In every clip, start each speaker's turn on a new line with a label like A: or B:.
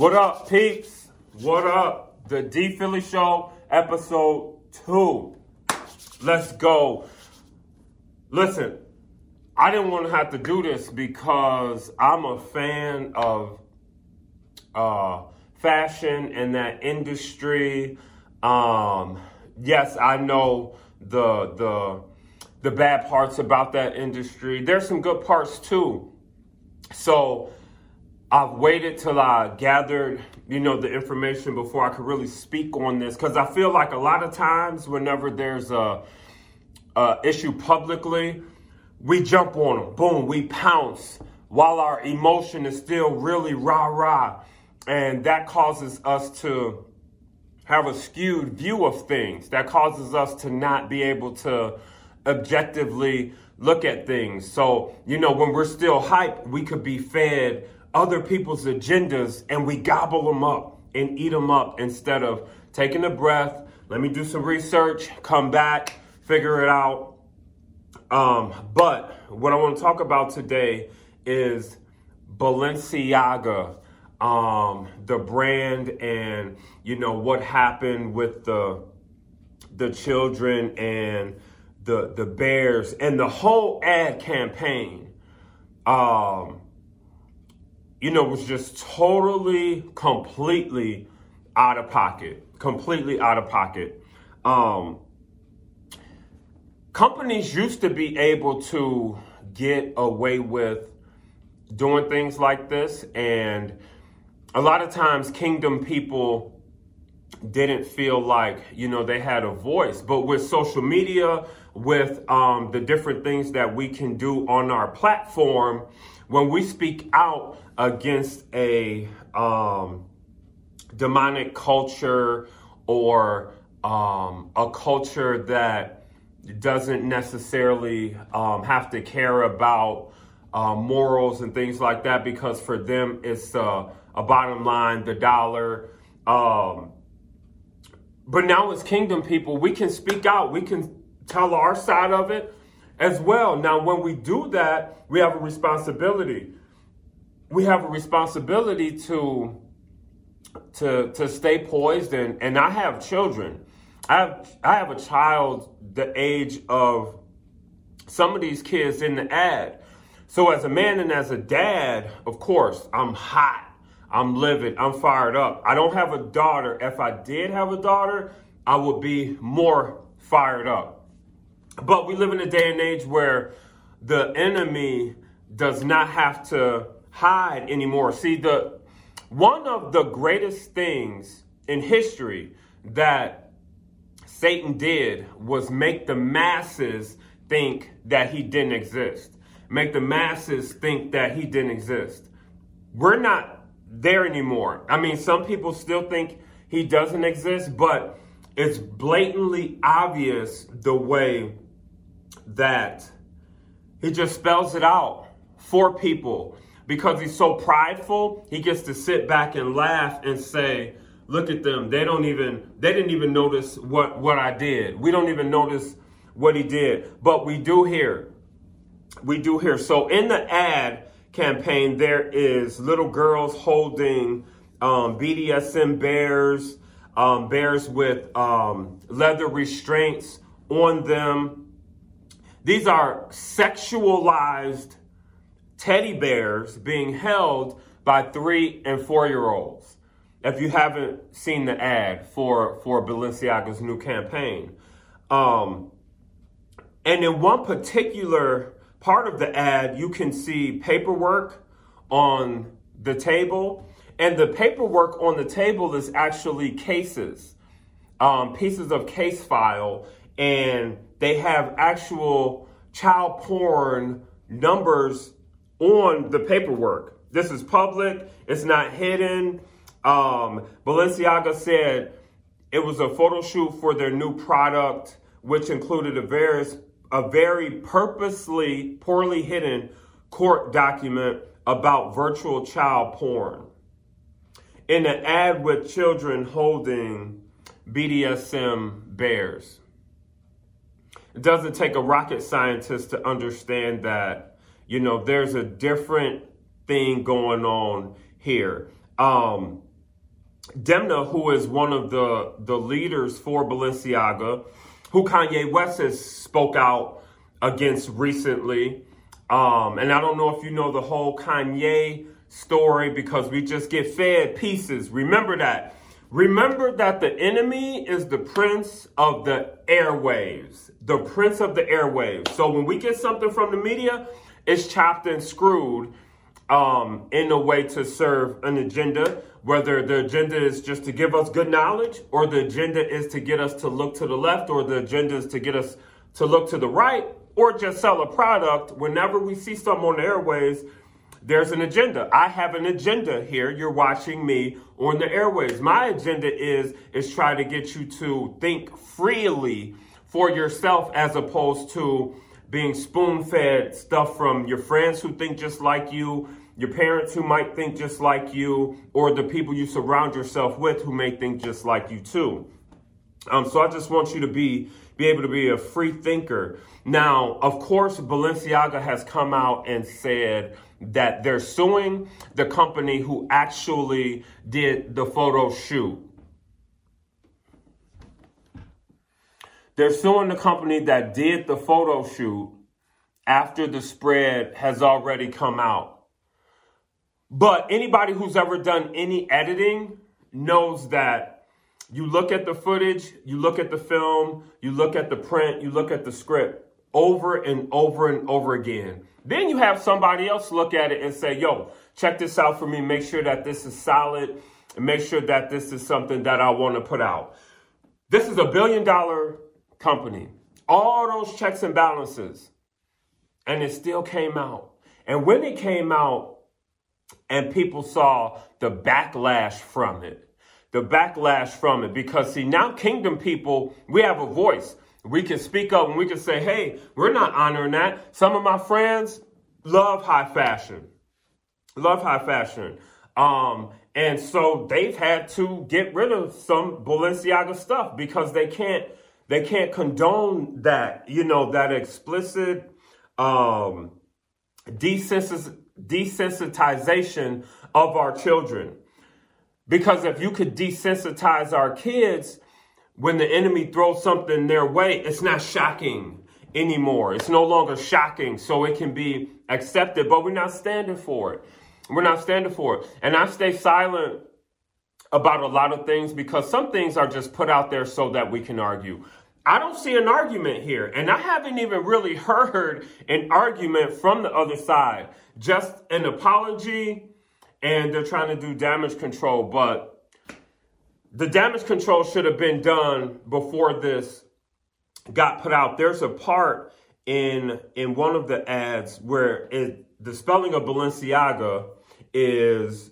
A: What up, peeps? What up? The D Philly Show, episode two. Let's go. Listen, I didn't want to have to do this because I'm a fan of uh, fashion and that industry. Um, yes, I know the the the bad parts about that industry. There's some good parts too. So I've waited till I gathered, you know, the information before I could really speak on this because I feel like a lot of times whenever there's a, a issue publicly, we jump on them, boom, we pounce while our emotion is still really rah rah, and that causes us to have a skewed view of things. That causes us to not be able to objectively look at things. So, you know, when we're still hype, we could be fed other people's agendas and we gobble them up and eat them up instead of taking a breath. Let me do some research, come back, figure it out. Um, but what I want to talk about today is Balenciaga, um, the brand, and you know what happened with the the children and the the bears and the whole ad campaign. Um, you know, was just totally, completely out of pocket. Completely out of pocket. Um, companies used to be able to get away with doing things like this, and a lot of times, kingdom people didn't feel like you know they had a voice but with social media with um, the different things that we can do on our platform when we speak out against a um, demonic culture or um, a culture that doesn't necessarily um, have to care about uh, morals and things like that because for them it's uh, a bottom line, the dollar. Um, but now as kingdom people, we can speak out, we can tell our side of it as well. Now, when we do that, we have a responsibility. We have a responsibility to to to stay poised and and I have children. I have I have a child the age of some of these kids in the ad. So as a man and as a dad, of course, I'm hot. I'm livid. I'm fired up. I don't have a daughter. If I did have a daughter, I would be more fired up. But we live in a day and age where the enemy does not have to hide anymore. See, the one of the greatest things in history that Satan did was make the masses think that he didn't exist. Make the masses think that he didn't exist. We're not there anymore. I mean, some people still think he doesn't exist, but it's blatantly obvious the way that he just spells it out for people because he's so prideful he gets to sit back and laugh and say look at them. They don't even they didn't even notice what what i did. We don't even notice what he did. But we do hear we do hear. So in the ad campaign there is little girls holding um, bdsm bears um, bears with um, leather restraints on them these are sexualized teddy bears being held by three and four year olds. If you haven't seen the ad for, for Balenciaga's new campaign. Um, and in one particular part of the ad, you can see paperwork on the table. And the paperwork on the table is actually cases, um, pieces of case file. And they have actual child porn numbers on the paperwork. This is public, it's not hidden. Um, Balenciaga said it was a photo shoot for their new product, which included a very, a very purposely poorly hidden court document about virtual child porn. In an ad with children holding BDSM bears. It doesn't take a rocket scientist to understand that, you know, there's a different thing going on here. Um, Demna, who is one of the, the leaders for Balenciaga, who Kanye West has spoke out against recently. Um, and I don't know if you know the whole Kanye story because we just get fed pieces. Remember that. Remember that the enemy is the prince of the airwaves, the prince of the airwaves. So when we get something from the media, it's chopped and screwed um, in a way to serve an agenda, whether the agenda is just to give us good knowledge, or the agenda is to get us to look to the left, or the agenda is to get us to look to the right, or just sell a product. Whenever we see something on the airways, there's an agenda. I have an agenda here. You're watching me on the airways. My agenda is is try to get you to think freely for yourself as opposed to being spoon-fed stuff from your friends who think just like you, your parents who might think just like you, or the people you surround yourself with who may think just like you too. Um, so I just want you to be be able to be a free thinker. Now, of course, Balenciaga has come out and said that they're suing the company who actually did the photo shoot. They're suing the company that did the photo shoot after the spread has already come out. But anybody who's ever done any editing knows that you look at the footage, you look at the film, you look at the print, you look at the script over and over and over again. Then you have somebody else look at it and say, yo, check this out for me. Make sure that this is solid and make sure that this is something that I want to put out. This is a billion dollar company. All those checks and balances. And it still came out. And when it came out and people saw the backlash from it, the backlash from it, because see, now kingdom people, we have a voice. We can speak up and we can say, hey, we're not honoring that. Some of my friends love high fashion, love high fashion. Um, and so they've had to get rid of some Balenciaga stuff because they can't they can't condone that, you know, that explicit um, desensitization of our children. Because if you could desensitize our kids, when the enemy throws something their way, it's not shocking anymore. It's no longer shocking, so it can be accepted, but we're not standing for it. We're not standing for it. And I stay silent about a lot of things because some things are just put out there so that we can argue. I don't see an argument here, and I haven't even really heard an argument from the other side. Just an apology, and they're trying to do damage control, but the damage control should have been done before this got put out. There's a part in in one of the ads where it, the spelling of Balenciaga is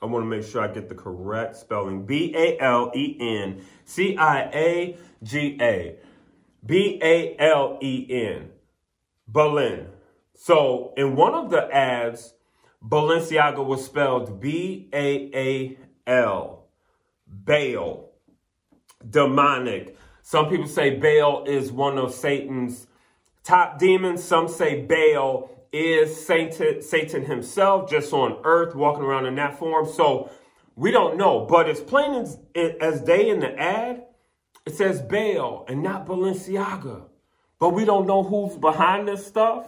A: I want to make sure I get the correct spelling. B A L E N C I A G A. B A L E N. Berlin. So in one of the ads, Balenciaga was spelled B A A L. Baal. Demonic. Some people say Baal is one of Satan's top demons. Some say Baal is Satan, Satan himself, just on earth, walking around in that form. So we don't know. But as plain as, as day in the ad, it says Baal and not Balenciaga. But we don't know who's behind this stuff.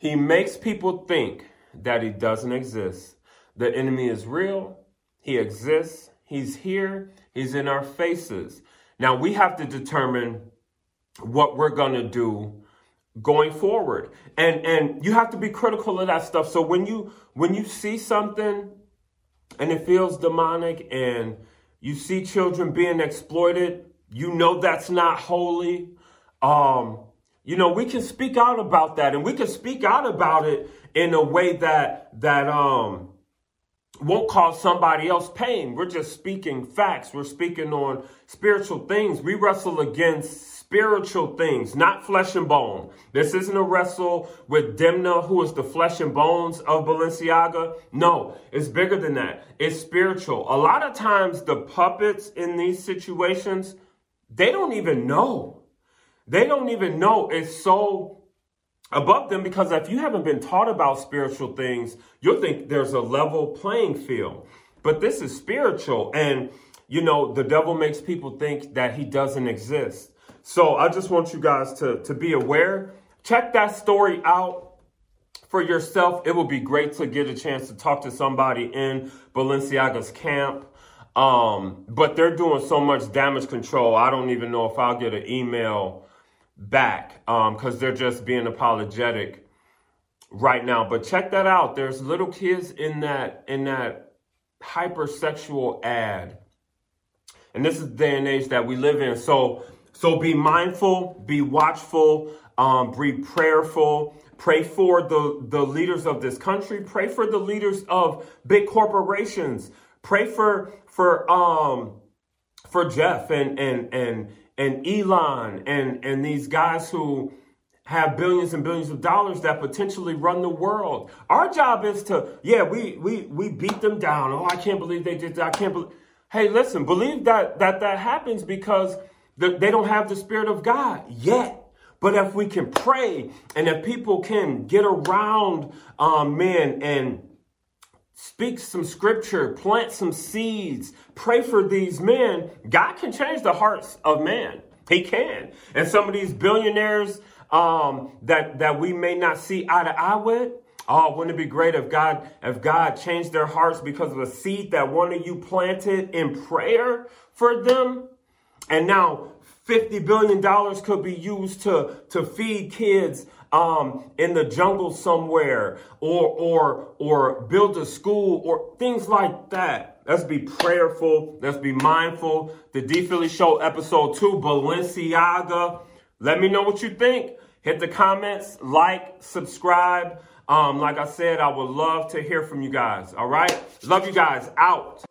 A: He makes people think that he doesn't exist. The enemy is real. He exists. He's here. He's in our faces. Now we have to determine what we're going to do going forward. And and you have to be critical of that stuff. So when you when you see something and it feels demonic and you see children being exploited, you know that's not holy. Um you know, we can speak out about that and we can speak out about it in a way that that um won't cause somebody else pain. We're just speaking facts. We're speaking on spiritual things. We wrestle against spiritual things, not flesh and bone. This isn't a wrestle with Demna, who is the flesh and bones of Balenciaga. No, it's bigger than that. It's spiritual. A lot of times the puppets in these situations, they don't even know. They don't even know. It's so above them because if you haven't been taught about spiritual things, you'll think there's a level playing field. But this is spiritual. And, you know, the devil makes people think that he doesn't exist. So I just want you guys to, to be aware. Check that story out for yourself. It would be great to get a chance to talk to somebody in Balenciaga's camp. Um, but they're doing so much damage control. I don't even know if I'll get an email back um because um, they're just being apologetic right now. But check that out. There's little kids in that in that hypersexual ad. And this is the day and age that we live in. So so be mindful, be watchful, um, be prayerful. Pray for the, the leaders of this country. Pray for the leaders of big corporations. Pray for for um for Jeff and and and and Elon and and these guys who have billions and billions of dollars that potentially run the world. Our job is to, yeah, we we we beat them down. Oh, I can't believe they did that. I can't believe. Hey, listen, believe that that that happens because they don't have the spirit of God yet. But if we can pray and if people can get around um, men and speak some scripture, plant some seeds, pray for these men, God can change the hearts of man. He can. And some of these billionaires um, that that we may not see eye to eye with. Oh, wouldn't it be great if God if God changed their hearts because of a seed that one of you planted in prayer for them? And now $50 billion could be used to, to feed kids um, in the jungle somewhere or, or, or build a school or things like that. Let's be prayerful. Let's be mindful. The D Philly Show episode two, Balenciaga. Let me know what you think. Hit the comments, like, subscribe. Um, like I said, I would love to hear from you guys. All right. Love you guys. Out.